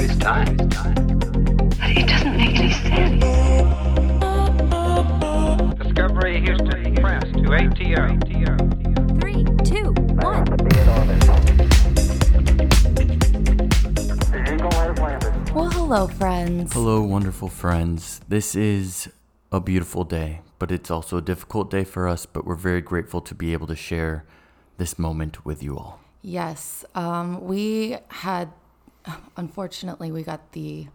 theoretically possible. Why waste time? It doesn't make any sense. Discovery Houston Press to ATO. Three, two, one. Well, hello, friends. Hello, wonderful friends. This is a beautiful day, but it's also a difficult day for us, but we're very grateful to be able to share this moment with you all. Yes, um, we had, unfortunately, we got the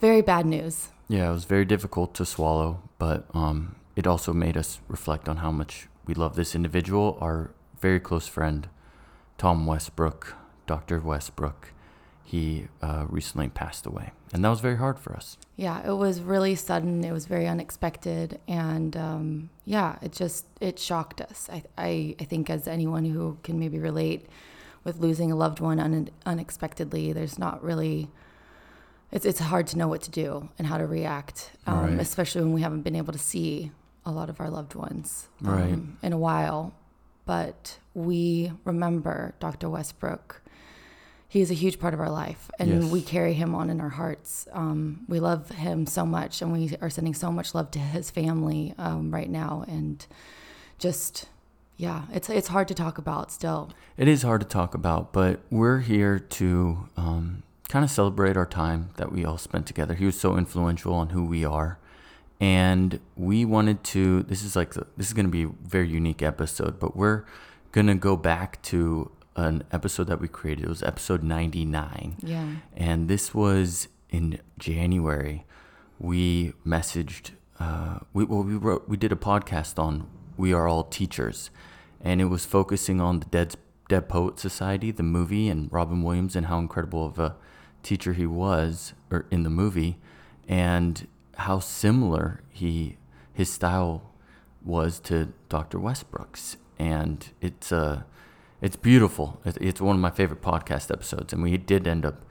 very bad news. Yeah, it was very difficult to swallow, but um, it also made us reflect on how much we love this individual, our very close friend, Tom Westbrook, Dr. Westbrook. He uh, recently passed away, and that was very hard for us. Yeah, it was really sudden. It was very unexpected, and um, yeah, it just it shocked us. I, I I think as anyone who can maybe relate with losing a loved one un- unexpectedly, there's not really. It's it's hard to know what to do and how to react, um, Right. especially when we haven't been able to see a lot of our loved ones um, Right. in a while. But we remember Dr. Westbrook. He is a huge part of our life, and Yes. we carry him on in our hearts. Um, we love him so much, and we are sending so much love to his family um, right now. And just, yeah, it's it's hard to talk about still. It is hard to talk about, but we're here to um, kind of celebrate our time that we all spent together. He was so influential on who we are, and we wanted to. This is like the, this is going to be a very unique episode, but we're gonna go back to an episode that we created. It was episode ninety nine, Yeah, and this was in January. We messaged. Uh, we well, we wrote. We did a podcast on "We Are All Teachers," and it was focusing on the Dead Dead Poet Society, the movie, and Robin Williams, and how incredible of a teacher he was, or in the movie, and how similar he his style was to Dr. Westbrook's, and it's uh, it's beautiful. It's one of my favorite podcast episodes, and we did end up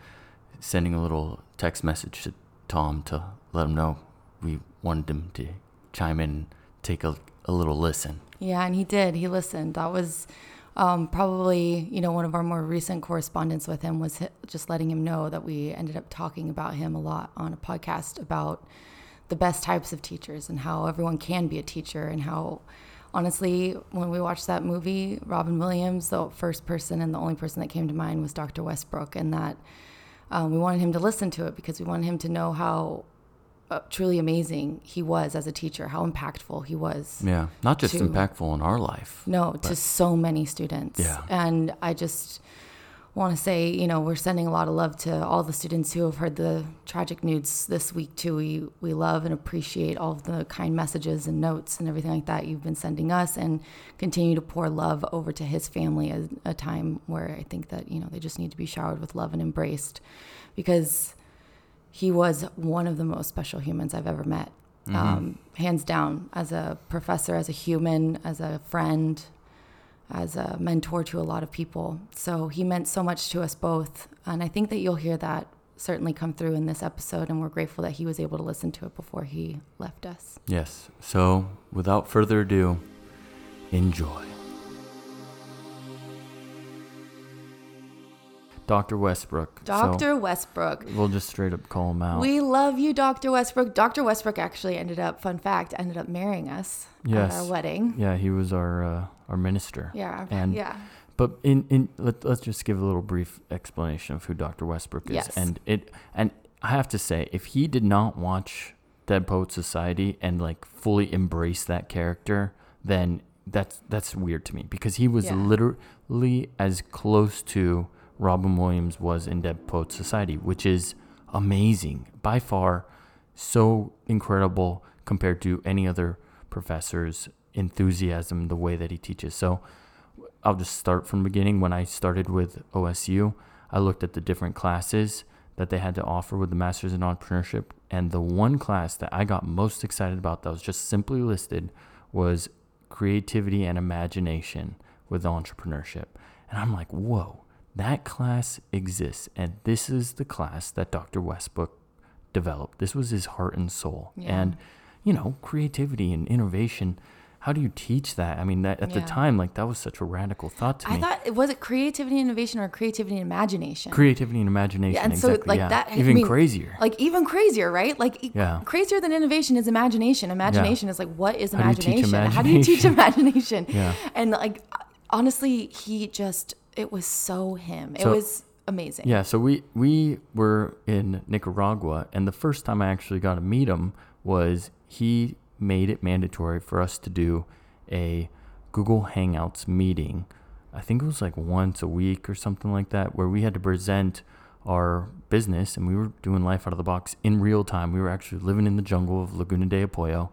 sending a little text message to Tom to let him know we wanted him to chime in, take a, a little listen. yeah, and he did. He listened. That was um, probably you know one of our more recent correspondence with him was just letting him know that we ended up talking about him a lot on a podcast about the best types of teachers and how everyone can be a teacher and how honestly when we watched that movie robin williams the first person and the only person that came to mind was dr westbrook and that um, we wanted him to listen to it because we wanted him to know how Uh, truly amazing he was as a teacher how impactful he was Yeah, not just To- impactful in our life. no, to so many students. Yeah. And I just want to say, you know, we're sending a lot of love to all the students who have heard the tragic news this week too. We we love and appreciate all of the kind messages and notes and everything like that you've been sending us and continue to pour love over to his family at a time where I think that, you know, they just need to be showered with love and embraced because he was one of the most special humans I've ever met. Um, hands down, as a professor, as a human, as a friend, as a mentor to a lot of people. So he meant so much to us both. And I think that you'll hear that certainly come through in this episode. And we're grateful that he was able to listen to it before he left us. Yes. So, without further ado, enjoy. Dr. Westbrook. So, Dr. Westbrook. we'll just straight up call him out. We love you, Dr. Westbrook. Dr. Westbrook actually ended up, fun fact, ended up marrying us Yes. at our wedding. yeah, he was our uh, our minister. Yeah. And yeah. But in, in let, let's just give a little brief explanation of who Dr. Westbrook is. Yes. And it and I have to say, if he did not watch Dead Poet Society and like fully embrace that character, then that's that's weird to me because he was Yeah. literally as close to Robin Williams was in Dead Poet Society, which is amazing. By far so incredible compared to any other professor's enthusiasm, the way that he teaches. So I'll just start from beginning. When I started with OSU, I looked at the different classes that they had to offer with the Masters in Entrepreneurship. And the one class that I got most excited about that was just simply listed was creativity and imagination with entrepreneurship. And I'm like, whoa, that class exists. And this is the class that Dr. Westbrook developed. This was his heart and soul. Yeah. And, you know, creativity and innovation how do you teach that? I mean, that at the time, like that was such a radical thought to I me. I thought was it creativity and innovation or creativity and imagination? Creativity and imagination. Yeah, and exactly. so like yeah. that I even mean, crazier. Like even crazier, right? Like Yeah. crazier than innovation is imagination. Imagination is like what is How do you teach imagination? How do you teach imagination? Yeah. And like honestly, he just it was so him. It So- was amazing. Yeah, so we we were in Nicaragua, and the first time I actually got to meet him was he made it mandatory for us to do a Google Hangouts meeting. I think it was like once a week or something like that, where we had to present our business, and we were doing life out of the box in real time. We were actually living in the jungle of Laguna de Apoyo,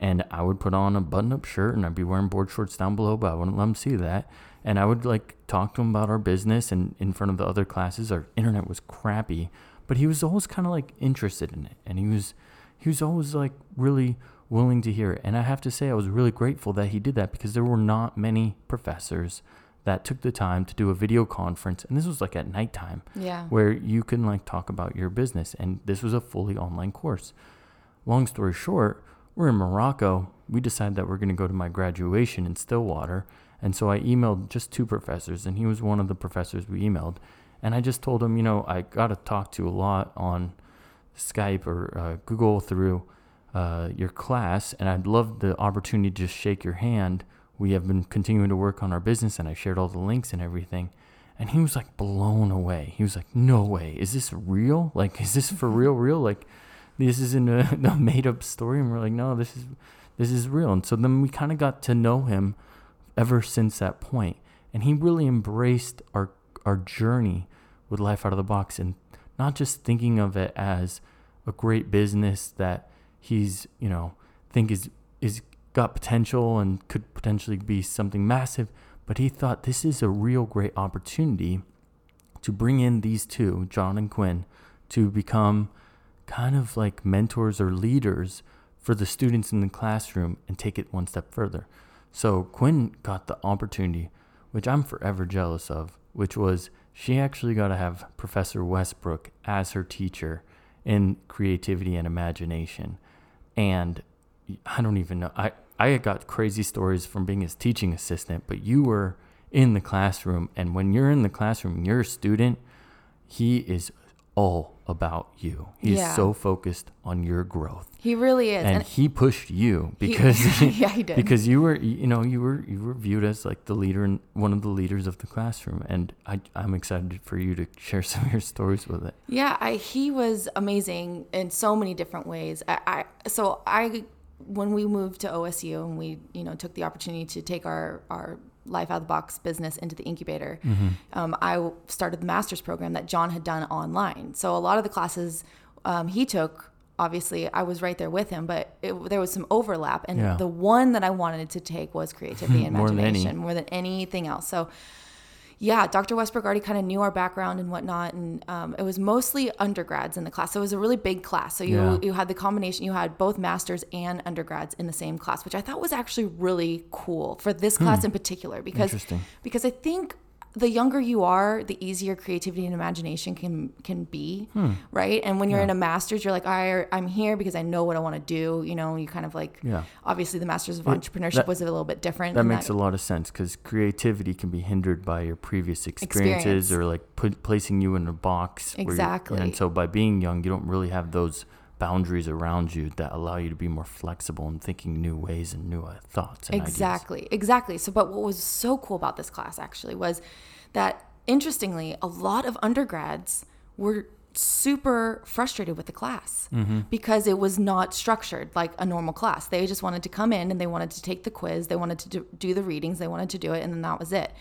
and I would put on a button-up shirt, and I'd be wearing board shorts down below, but I wouldn't let them see that. And I would like talk to him about our business, and in front of the other classes, our internet was crappy, but he was always kind of like interested in it, and he was he was always like really willing to hear it. And I have to say, I was really grateful that he did that because there were not many professors that took the time to do a video conference, and this was like at nighttime Yeah. where you can like talk about your business. And this was a fully online course. Long story short we're in morocco. We decided that we're going to go to my graduation in stillwater and so i emailed just two professors and he was one of the professors we emailed and i just told him you know i got to talk to a lot on skype or uh, google through uh, your class and i'd love the opportunity to just shake your hand we have been continuing to work on our business and i shared all the links and everything and he was like blown away. He was like, "No way! Is this real? Like, is this for real? Real? Like, this isn't a, a made-up story?" And we're like, "No, this is this is real." And so then we kind of got to know him ever since that point, and he really embraced our our journey with life out of the box, and not just thinking of it as a great business that he's you know think is is got potential and could potentially be something massive but he thought this is a real great opportunity to bring in these two, John and Quinn, to become kind of like mentors or leaders for the students in the classroom and take it one step further. So Quinn got the opportunity, which I'm forever jealous of, which was she actually got to have Professor Westbrook as her teacher in creativity and imagination. And I don't even know. I, I got crazy stories from being his teaching assistant, but you were in the classroom. And when you're in the classroom, you're a student, he is all about you. He's Yeah. so focused on your growth. He really is. And And he pushed you because yeah, he did. because you were you know you were you were viewed as like the leader and one of the leaders of the classroom and I I'm excited for you to share some of your stories with it. Yeah, I, he was amazing in so many different ways. I, I so I when we moved to OSU and we you know took the opportunity to take our our life out of the box business into the incubator, um, I started the master's program that John had done online. So a lot of the classes um, he took. Obviously, I was right there with him, but it, there was some overlap. And Yeah. the one that I wanted to take was creativity and More than imagination more than anything else. So, yeah, Dr. Westbrook already kind of knew our background and whatnot, and um, it was mostly undergrads in the class. So it was a really big class. So you Yeah. you had the combination. You had both masters and undergrads in the same class, which I thought was actually really cool for this class in particular because Hmm. Interesting. because I think the younger you are, the easier creativity and imagination can can be, Hmm. right? And when you're in a master's, you're like, I, I'm here because I know what I want to do. You know, you kind of like, Yeah. Obviously, the masters of It- entrepreneurship that- was a little bit different. That makes a lot of sense because creativity can be hindered by your previous experiences Experience. or like put, placing you in a box. Exactly. and so by being young, you don't really have those boundaries around you that allow you to be more flexible and thinking new ways and new uh, thoughts. And ideas. Exactly, exactly. So, but what was so cool about this class actually was that interestingly, a lot of undergrads were super frustrated with the class because it was not structured like a normal class. They just wanted to come in and they wanted to take the quiz, they wanted to do, do the readings, they wanted to do it, and then that was it.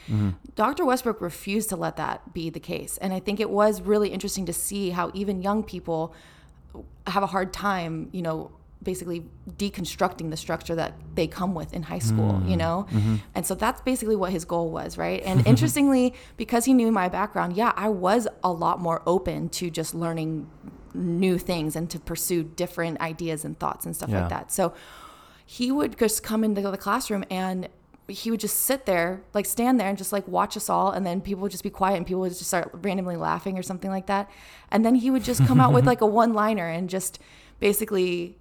Dr. Westbrook refused to let that be the case. And I think it was really interesting to see how even young people have a hard time, you know, basically deconstructing the structure that they come with in high school, mm. you know? Mm-hmm. And so that's basically what his goal was, right? And interestingly, because he knew my background, yeah, I was a lot more open to just learning new things and to pursue different ideas and thoughts and stuff Yeah. like that. So he would just come into the classroom and he would just sit there, like stand there and just like watch us all. And then people would just be quiet and people would just start randomly laughing or something like that. And then he would just come out with like a one liner and just basically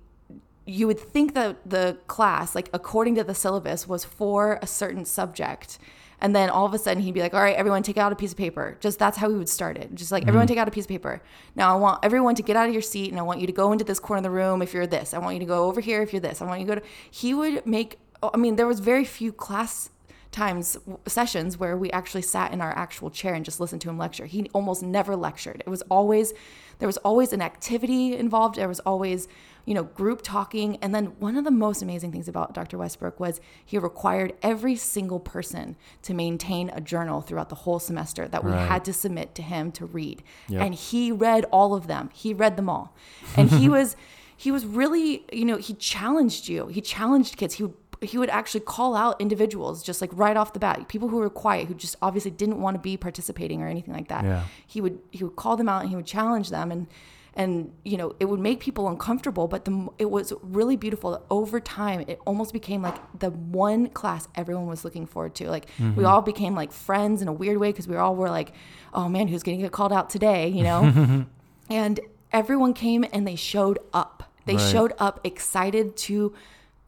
you would think that the class, like according to the syllabus, was for a certain subject. And then all of a sudden he'd be like, all right, everyone take out a piece of paper. Just that's how he would start it. Just like, everyone mm-hmm. take out a piece of paper. Now I want everyone to get out of your seat and I want you to go into this corner of the room if you're this. I want you to go over here if you're this. I want you to go to. He would make, Oh, I mean, there was very few class times sessions where we actually sat in our actual chair and just listened to him lecture. He almost never lectured. It was always there was always an activity involved. There was always you know group talking. And then one of the most amazing things about Dr. Westbrook was he required every single person to maintain a journal throughout the whole semester that we Right. had to submit to him to read. Yep. And he read all of them. He read them all. And he was he was really, you know, he challenged you. He challenged kids. He would he would actually call out individuals just like right off the bat, people who were quiet, who just obviously didn't want to be participating or anything like that. Yeah. He would he would call them out and he would challenge them and and you know it would make people uncomfortable but the it was really beautiful that over time it almost became like the one class everyone was looking forward to like Mm-hmm. we all became like friends in a weird way because we all were like oh man who's going to get called out today you know and everyone came and they showed up they Right. showed up excited to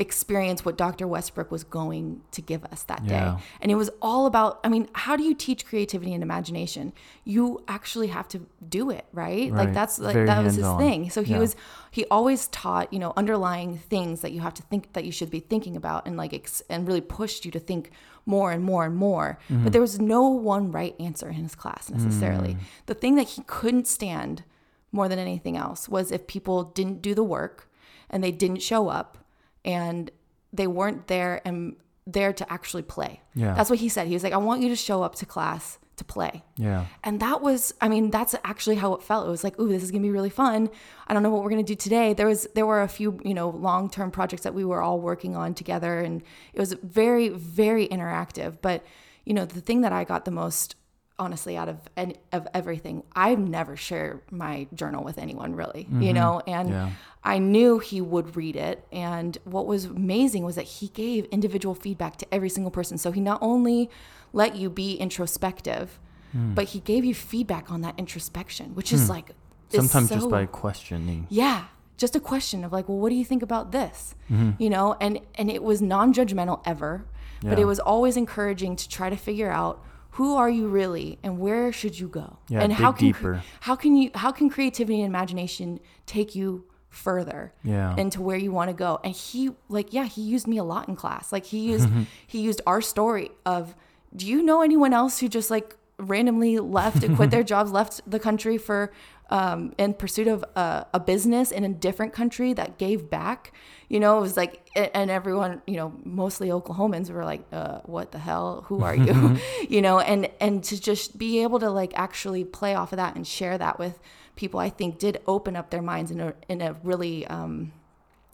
experience what Dr. Westbrook was going to give us that day. And it was all about I mean, how do you teach creativity and imagination? You actually have to do it, right? Like that's like Very that was his hands-on. thing. So he Yeah. was he always taught, you know, underlying things that you have to think that you should be thinking about and like ex- and really pushed you to think more and more and more. Mm-hmm. But there was no one right answer in his class necessarily. Mm. The thing that he couldn't stand more than anything else was if people didn't do the work and they didn't show up and they weren't there and there to actually play. Yeah. That's what he said. He was like, I want you to show up to class to play. Yeah. And that was, I mean, that's actually how it felt. It was like, ooh, this is gonna be really fun. I don't know what we're gonna do today. There was, there were a few, you know, long term projects that we were all working on together, and it was very, very interactive. But you know, the thing that I got the most, honestly, out of any, of everything, I've never shared my journal with anyone really, you mm-hmm. know, and. Yeah. I knew he would read it. And what was amazing was that he gave individual feedback to every single person. So he not only let you be introspective, hmm. but he gave you feedback on that introspection, which is hmm. like is Sometimes just by questioning. yeah just a question of like well what do you think about this Mm-hmm. you know and and it was non-judgmental ever but it was always encouraging to try to figure out who are you really and where should you go Yeah, and dig how can deeper. how can you how can creativity and imagination take you further Yeah. into where you want to go and he like yeah he used me a lot in class like he used he used our story of do you know anyone else who just like randomly left and quit their jobs left the country for um, in pursuit of a, a business in a different country that gave back you know it was like and everyone you know mostly oklahomans were like uh, what the hell? Who are you? You know and and to just be able to like actually play off of that and share that with people i think did open up their minds in a in a really um,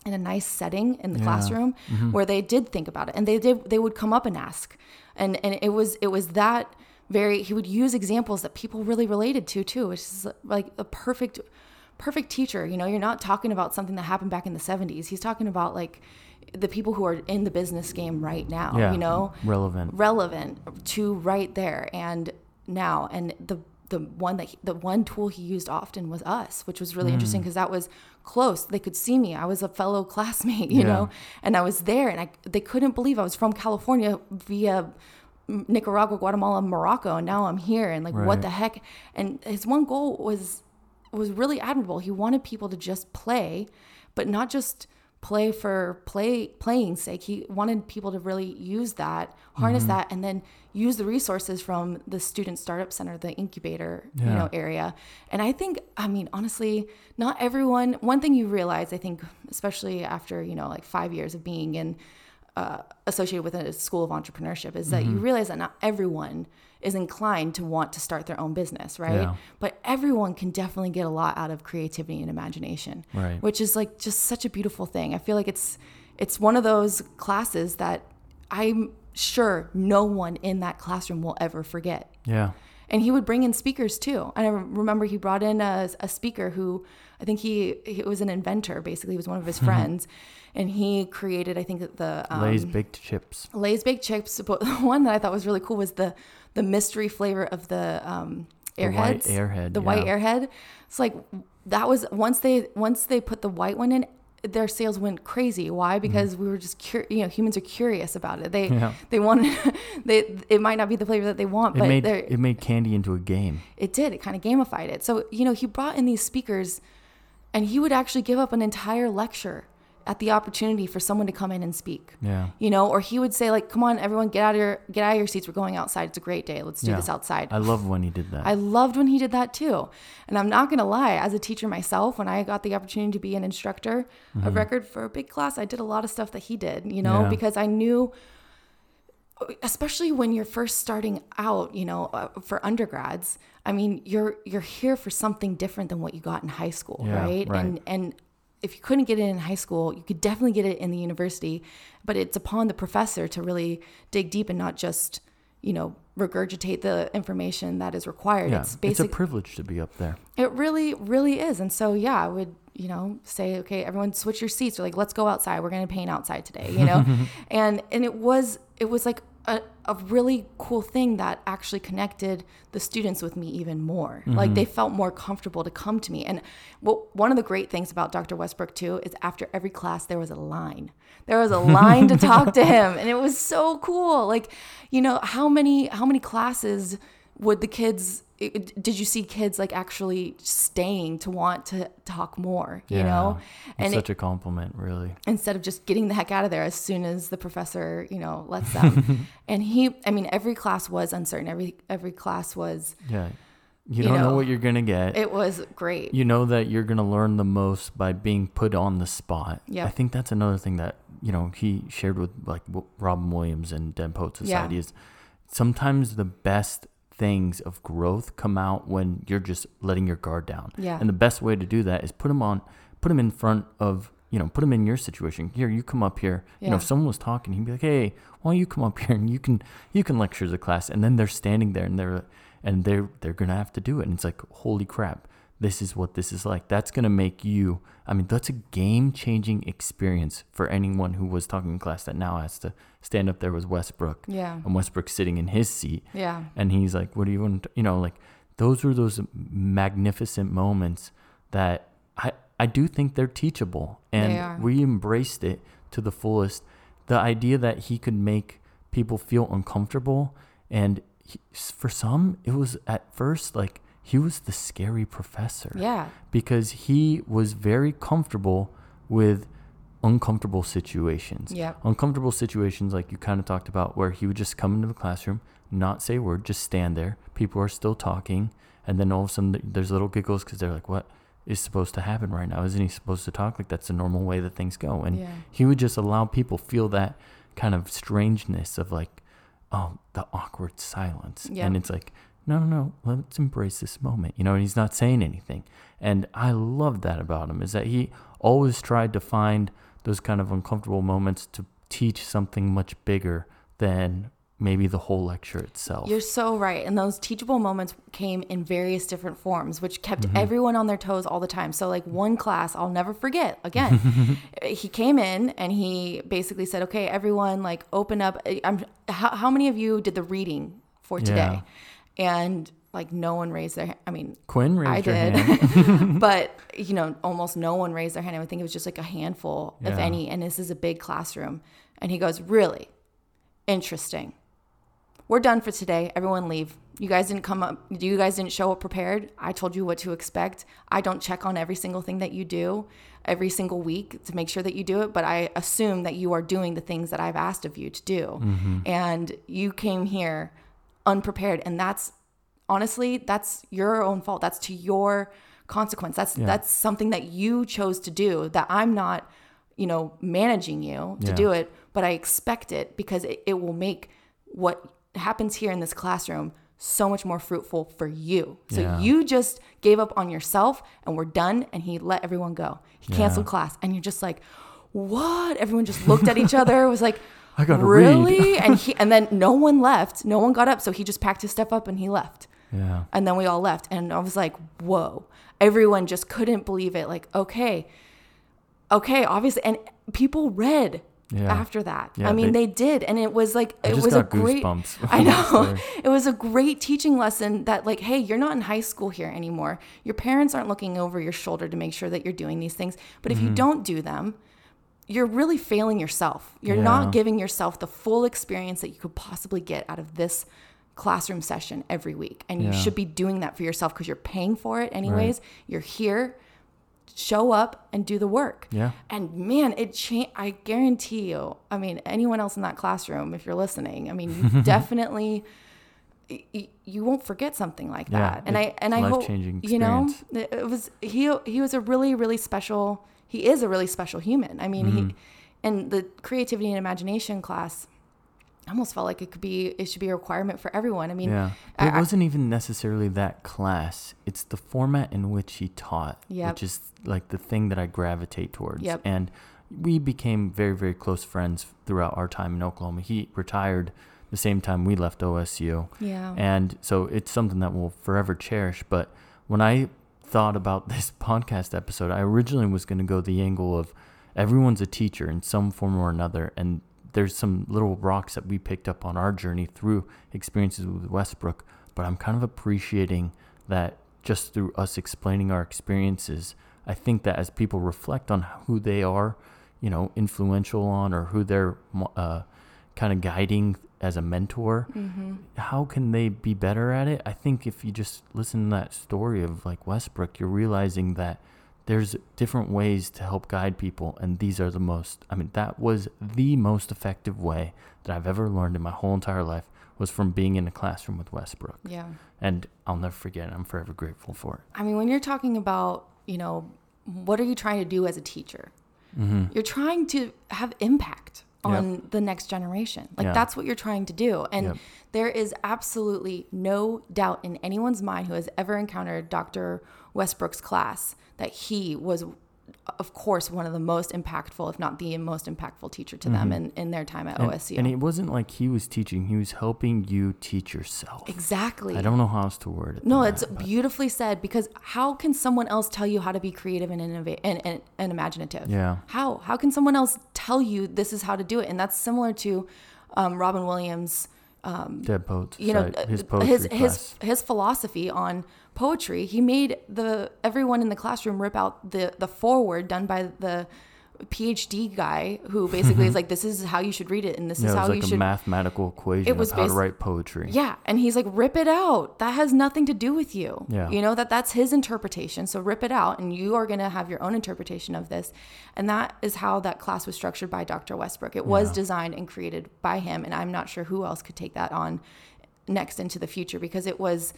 in a nice setting in the classroom where they did think about it. And they did they would come up and ask. And and it was it was that very he would use examples that people really related to too which is like a perfect perfect teacher you know you're not talking about something that happened back in the 70s he's talking about like the people who are in the business game right now Yeah. you know Relevant. relevant to right there and now and the the one that he, the one tool he used often was us which was really Mm. interesting because that was close they could see me i was a fellow classmate you Yeah. know and i was there and i they couldn't believe i was from california via nicaragua guatemala morocco and now i'm here and like Right. what the heck? And his one goal was was really admirable. He wanted people to just play but not just play for play playing sake. He wanted people to really use that harness Mm-hmm. that and then use the resources from the student startup center the incubator you know area. And i think i mean honestly not everyone one thing you realize i think especially after you know like five years of being in uh, associated with a school of entrepreneurship is that you Mm-hmm. realize that not everyone is inclined to want to start their own business right Yeah. but everyone can definitely get a lot out of creativity and imagination Right. which is like just such a beautiful thing i feel like it's it's one of those classes that i'm sure no one in that classroom will ever forget Yeah. And he would bring in speakers too. And I remember he brought in a, a speaker who I think he he was an inventor. Basically, he was one of his friends, and he created I think the um, Lay's baked chips. Lay's baked chips. But the one that I thought was really cool was the the mystery flavor of the um, The white airhead, The white airhead. It's like that was once they once they put the white one in. Their sales went crazy. Why? Because we were just cur- you know humans are curious about it. They Mm-hmm. Yeah. they want they it might not be the flavor that they want, It but made it made candy into a game. it did. It kind of gamified it. So, you know, he brought in these speakers and he would actually give up an entire lecture at the opportunity for someone to come in and speak. Yeah. You know, or he would say like, "Come on, everyone, get out of your get out of your seats. We're going outside. It's a great day. Let's do Yeah. this outside." I love when he did that. I loved when he did that too. And I'm not going to lie, as a teacher myself, when I got the opportunity to be an instructor of record for a big class, I did a lot of stuff that he did, you know, Mm-hmm. Yeah. because I knew especially when you're first starting out, you know, uh, for undergrads, I mean, you're you're here for something different than what you got in high school, Yeah, right? right. And and if you couldn't get it in high school, you could definitely get it in the university, but it's upon the professor to really dig deep and not just, you know, regurgitate the information that is required. yeah. It's It's, a privilege to be up there. it really, really is. And so, yeah, I would, you know, say, okay, everyone switch your seats or like, let's go outside. We're going to paint outside today, you know? and, and it was, it was like a, a really cool thing that actually connected the students with me even more. Like they mm-hmm. felt more comfortable to come to me. And what, one of the great things about Dr. Westbrook too, is after every class, there was a line. There was a line to talk to him. And it was so cool. Like, you know, how many, how many classes would the kids it- did you see kids like actually staying to want to talk more you know It's and such it, a compliment, really. instead of just getting the heck out of there as soon as the professor you know lets them and he i mean every class was uncertain every every class was Yeah. You, You don't know, know, what you're gonna get. it was great you know that you're gonna learn the most by being put on the spot. yeah I think that's another thing that you know he shared with like Robin Williams and Dead Poet Society is sometimes the best things of growth come out when you're just letting your guard down. Yeah. And the best way to do that is put them on, put them in front of you know, put them in your situation. Here, you come up here. Yeah. You know, if someone was talking, he'd be like, "Hey, why don't you come up here and you can you can lecture the class?" And then they're standing there and they're and they're they're gonna have to do it. And it's like, holy crap, this is what this is like. That's gonna make you. I mean, that's a game changing experience for anyone who was talking in class that now has to stand up there with Westbrook. Yeah. And Westbrook sitting in his seat. Yeah. And he's like, "What do you want?" To, you know, like those were those magnificent moments that I I do think they're teachable, and They we embraced it to the fullest. The idea that he could make people feel uncomfortable, and he, for some, it was at first like he was the scary professor yeah because he was very comfortable with uncomfortable situations. Yep. Uncomfortable situations like you kind of talked about where he would just come into the classroom, not say a word, just stand there. People are still talking. And then all of a sudden th- there's little giggles because they're like, what is supposed to happen right now? Isn't he supposed to talk? Like that's the normal way that things go. And Yeah. he would just allow people feel that kind of strangeness of like, oh, the awkward silence. Yeah. And it's like, no, no, no, let's embrace this moment. You know, and he's not saying anything. And I love that about him is that he always tried to find those kind of uncomfortable moments to teach something much bigger than maybe the whole lecture itself. You're so right. And those teachable moments came in various different forms, which kept Mm-hmm. everyone on their toes all the time. So, like one class, I'll never forget. Again, he came in and he basically said, "Okay, everyone, like open up. I'm. How, how many of you did the reading for today?" And like no one raised their. hand. I mean, Quinn raised I did, hand. but you know, almost no one raised their hand. I would think it was just like a handful, if any. And this is a big classroom. And he goes, "Really interesting. We're done for today. Everyone leave. You guys didn't come up. You guys didn't show up prepared. I told you what to expect. I don't check on every single thing that you do every single week to make sure that you do it, but I assume that you are doing the things that I've asked of you to do. Mm-hmm. And you came here unprepared, and that's honestly that's your own fault. That's to your consequence. That's that's something that you chose to do that I'm not, you know, managing you to Yeah. do it, but I expect it because it, it will make what happens here in this classroom so much more fruitful for you. So Yeah. you just gave up on yourself and we're done and he let everyone go. He canceled class and you're just like, "What?" Everyone just looked at each other. Was like, I gotta read. really? and he and then no one left. No one got up, so he just packed his stuff up and he left. yeah. And then we all left. And I was like, whoa. Everyone just couldn't believe it. Like, okay, okay, obviously. And people read Yeah. after that. Yeah, I mean, they- they, did, and it was like I it was a got great. I know it was a great teaching lesson that like, hey, you're not in high school here anymore. Your parents aren't looking over your shoulder to make sure that you're doing these things. But if Mm-hmm. you don't do them, you're really failing yourself. You're Yeah. not giving yourself the full experience that you could possibly get out of this classroom session every week. And you should be doing that for yourself because you're paying for it anyways. You're here. Show up and do the work. Yeah. And man, it changed. I guarantee you. I mean, anyone else in that classroom, if you're listening, I mean, you definitely you won't forget something like that. Yeah, and I and I hope you know it was he he was a really really special. He is a really special human. I mean, Mm-hmm. he and the creativity and imagination class. I almost felt like it could be it should be a requirement for everyone. I mean, Yeah. I- It wasn't even necessarily that class. It's the format in which he taught, Yep. which is like the thing that I gravitate towards. Yep. And we became very, very close friends throughout our time in Oklahoma. He retired the same time we left OSU. Yeah. And so it's something that we'll forever cherish. But when I thought about this podcast episode, I originally was going to go the angle of everyone's a teacher in some form or another. And there's some little rocks that we picked up on our journey through experiences with Westbrook. But I'm kind of appreciating that just through us explaining our experiences, I think that as people reflect on who they are, you know, influential on or who they're uh, kind of guiding as a mentor, mm-hmm. how can they be better at it? I think if you just listen to that story of like Westbrook, you're realizing that there's different ways to help guide people, and these are the most. I mean, that was the most effective way that I've ever learned in my whole entire life was from being in a classroom with Westbrook, yeah. and I'll never forget. it. I'm forever grateful for it. I mean, when you're talking about, you know, what are you trying to do as a teacher? Mm-hmm. You're trying to have impact on the next generation. Like Yeah. that's what you're trying to do. And Yep. there is absolutely no doubt in anyone's mind who has ever encountered Dr. Westbrook's class that he was of course one of the most impactful, if not the most impactful teacher to them in, in their time at And, OSU. and it wasn't like he was teaching; he was helping you teach yourself. exactly. I don't know how else to word it. No, it's that, but- beautifully said because how can someone else tell you how to be creative and innovate and, and, and imaginative? Yeah. How? How can someone else tell you this is how to do it? And that's similar to um, Robin Williams, Dead Poets. you know, his uh, his his his philosophy on poetry. He made the everyone in the classroom rip out the the foreword done by the PhD guy who basically is like, this is how you should read it, and this yeah, is it how was like you a should mathematical equation it was of how to write poetry. Yeah, and he's like, rip it out. That has nothing to do with you. Yeah. You know that that's his interpretation. So rip it out, and you are going to have your own interpretation of this. And that is how that class was structured by Dr. Westbrook. It was Yeah. designed and created by him, and I'm not sure who else could take that on next into the future because it was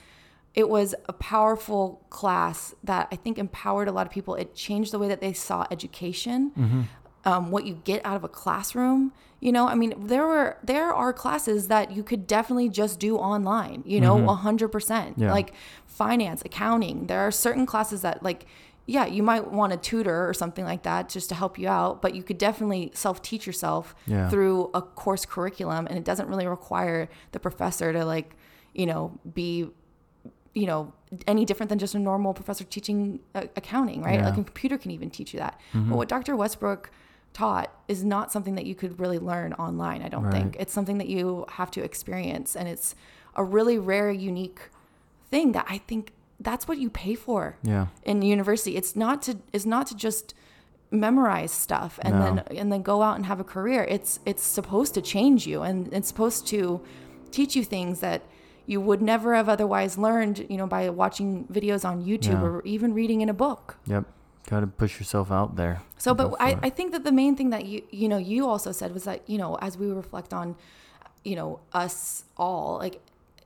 it was a powerful class that I think empowered a lot of people. It changed the way that they saw education, um, what you get out of a classroom. You know, I mean, there were there are classes that you could definitely just do online. You know, a hundred percent. Like finance, accounting. There are certain classes that like. Yeah, you might want a tutor or something like that just to help you out, but you could definitely self teach yourself Yeah. through a course curriculum, and it doesn't really require the professor to like, you know, be you know any different than just a normal professor teaching uh, accounting right? Yeah. like a computer can even teach you that. But what dr westbrook taught is not something that you could really learn online i don't think. It's something that you have to experience and it's a really rare unique thing that i think that's what you pay for Yeah. in university. It's not to is not to just memorize stuff and No. then and then go out and have a career. It's it's supposed to change you and it's supposed to teach you things that you would never have otherwise learned you know by watching videos on youtube Yeah. or even reading in a book Yep. Got to push yourself out there. so, but I, it. I think that the main thing that you you know you also said was that you know as we reflect on, you know us all like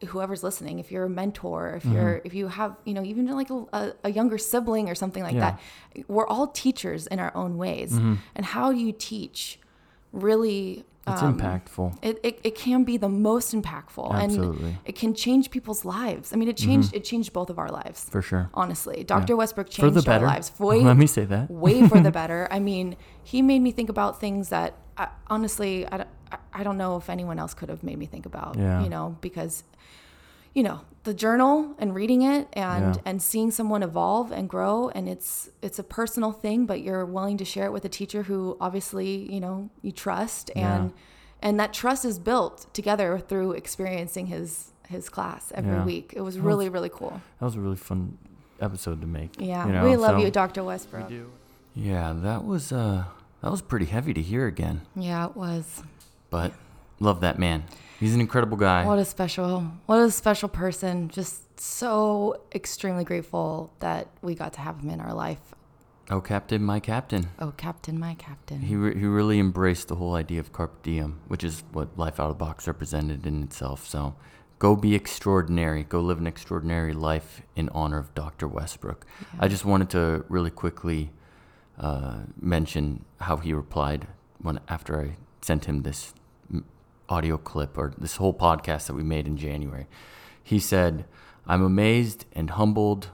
whoever's listening, if you're a mentor, if you're Mm-hmm. if you have you know even like a, a, a younger sibling or something like Yeah. that, we're all teachers in our own ways. Mm-hmm. And how do you teach? Really, it's um, impactful. it, it, it can be the most impactful Absolutely. and it can change people's lives. I mean, it changed it changed both of our lives For sure. honestly. Dr. Westbrook For the changed our lives. Way, Let me say that. way for the better. I mean, he made me think about things that I, honestly, I, don't- I- I don't know if anyone else could have made me think about, Yeah. you know, because, you know, the journal and reading it and Yeah. and seeing someone evolve and grow and it's it's a personal thing, but you're willing to share it with a teacher who obviously, you know, you trust and and that trust is built together through experiencing his his class every Yeah. week. It was really really cool. That was a really fun episode to make. Yeah, you know, we love so- you, Dr. Westbrook. Yeah, that was uh that was pretty heavy to hear again. Yeah, it was. But love that man. He's an incredible guy. What a special, what a special person. Just so extremely grateful that we got to have him in our life. oh, Captain, my captain. Oh, Captain, my Captain. He, re- he really embraced the whole idea of carpe diem, which is what life out of the box represented in itself. So go be extraordinary. Go live an extraordinary life in honor of Dr. Westbrook. I just wanted to really quickly uh, mention how he replied when after I sent him this audio clip or this whole podcast that we made in January. He said, "I'm amazed and humbled.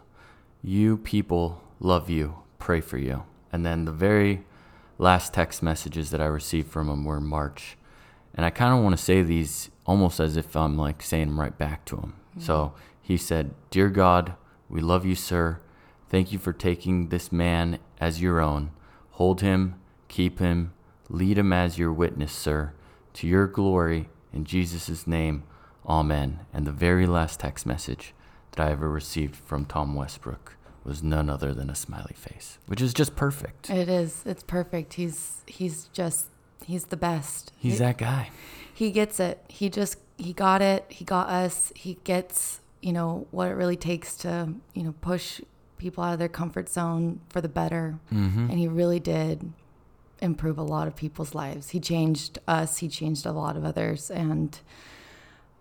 You people love you. Pray for you." And then the very last text messages that I received from him were in March. And I kind of want to say these almost as if I'm like saying them right back to him. Mm-hmm. So he said, Dear God, we love you, sir. Thank you for taking this man as your own. Hold him, keep him, lead him as your witness, sir. To your glory, in Jesus' name, amen. And the very last text message that I ever received from Tom Westbrook was none other than a smiley face, which is just perfect. It is. It's perfect. He's he's just he's the best. He's he, that guy. he gets it. He just he got it. He got us. He gets, you know, what it really takes to, you know, push people out of their comfort zone for the better. Mm-hmm. And he really did improve a lot of people's lives. He changed us, he changed a lot of others and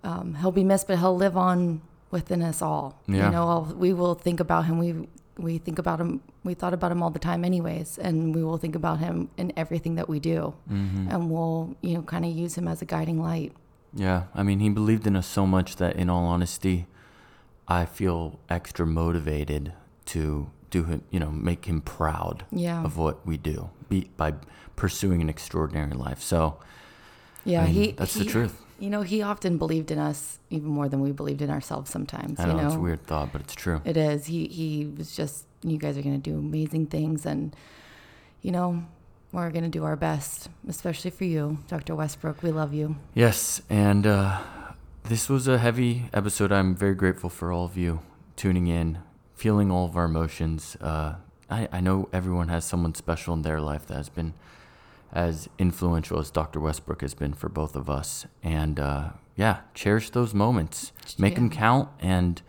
um, he'll be missed, but he'll live on within us all. Yeah. You know, I'll, we will think about him. We we think about him. We thought about him all the time, anyways, and we will think about him in everything that we do, Mm-hmm. and we'll you know kind of use him as a guiding light. Yeah, I mean, he believed in us so much that, in all honesty, I feel extra motivated to do him, you know, make him proud Yeah. of what we do be, by pursuing an extraordinary life. So, Yeah, I mean, he. that's he- the truth. You know, he often believed in us even more than we believed in ourselves. Sometimes, I know, you know, it's a weird thought, but it's true. It is. He he was just. You guys are gonna do amazing things, and you know, we're gonna do our best, especially for you, Dr. Westbrook. We love you. Yes, and uh, this was a heavy episode. I'm very grateful for all of you tuning in, feeling all of our emotions. Uh, I, I know everyone has someone special in their life that has been as influential as Dr. Westbrook has been for both of us. And uh, yeah, cherish those moments, make them count, and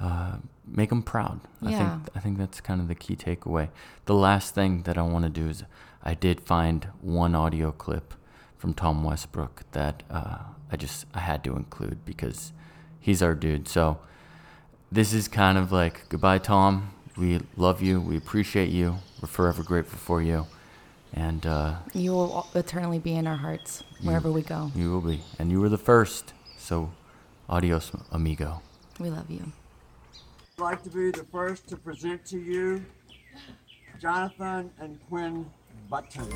uh, make them proud. Yeah. I think I think that's kind of the key takeaway. The last thing that I want to do is I did find one audio clip from Tom Westbrook that uh, I just I had to include because he's our dude. So this is kind of like goodbye, Tom. We love you. We appreciate you. We're forever grateful for you, and uh, You will eternally be in our hearts wherever we go. you will be. And you were the first. So, adios, amigo. We love you. I'd like to be the first to present to you Jonathan and Quinn Button.